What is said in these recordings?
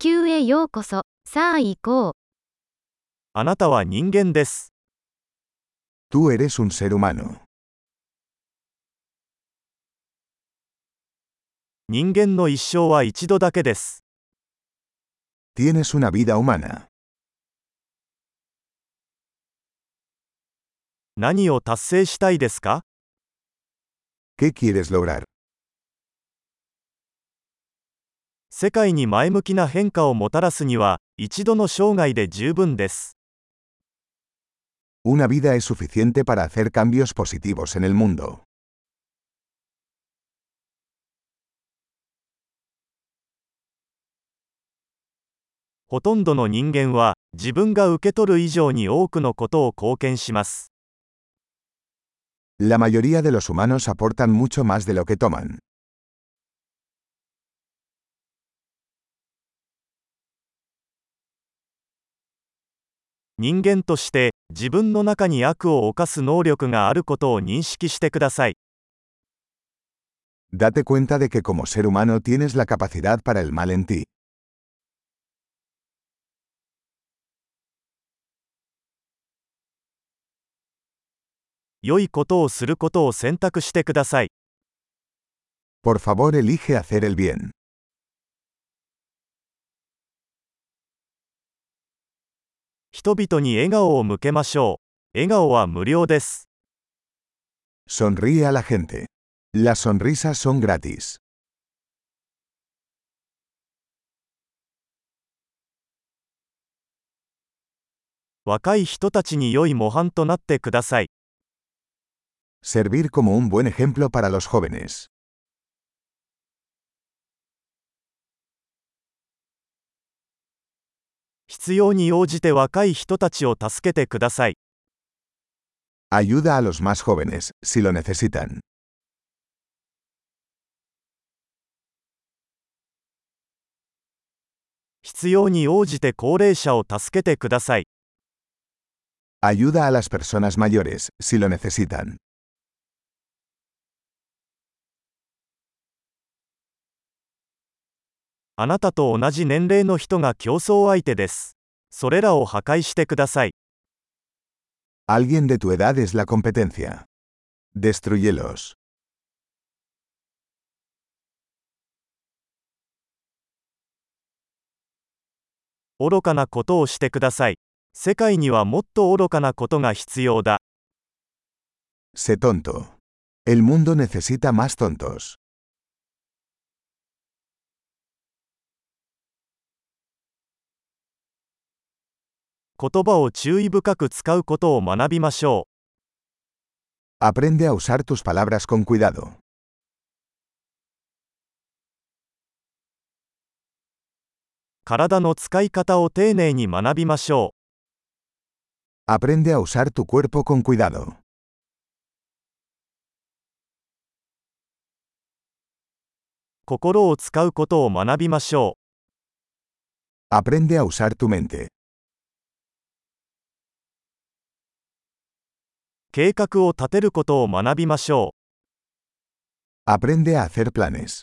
球へようこそ。さあ行こう。あなたは人間です。Tú eres un ser humano. 人間の一生は一度だけです。Tienes una vida humana. 何を達成したいですか ¿Qué quieres lograr? 世界に前向きな変化をもたらすには、一度の生涯で十分です。Una vida es suficiente para hacer cambios positivos en el mundo. ほとんどの人間は、自分が受け取る以上に多くのことを貢献します。La mayoría de los humanos aportan mucho más de lo que toman. 人間として、自分の中に悪を犯す能力があることを認識してください。Date cuenta de que como ser humano tienes la capacidad para el mal en ti. 良いことをすることを選択してください。Por favor, elige hacer el bien. 人々に笑顔を向けましょう。笑顔は無料です。Sonríe a la gente. Las sonrisas son gratis. 若い人たちに良い模範となってください。Servir como un buen ejemplo para los jóvenes. 必要に応じて若い人たちを助けてください。Ayuda a los más jóvenes, si lo necesitan. 必要に応じて高齢者を助けてください。Ayuda a las personas mayores, si lo necesitan. あなたと同じ年齢の人が競争相手です。それらを破壊してください。Alguien de tu edad es la competencia. Destruyelos. 愚かなことをしてください。世界にはもっと愚かなことが必要だ。Sé tonto. El mundo necesita más tontos. 言葉を注意深く使うことを学びましょう。Aprende a usar tus palabras con cuidado. 体の使い方を丁寧に学びましょう。Aprende a usar tu cuerpo con cuidado. 心を使うことを学びましょう。Aprende a usar tu mente. 計画を立てることを学びましょう。Aprende a hacer planes.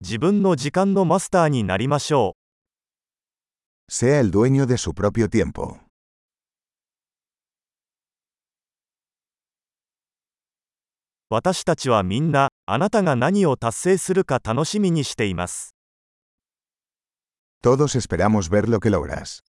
自分の時間のマスターになりましょう。Sea el dueño de su propio tiempo. 私たちはみんな、あなたが何を達成するか楽しみにしています。Todos esperamos ver lo que logras.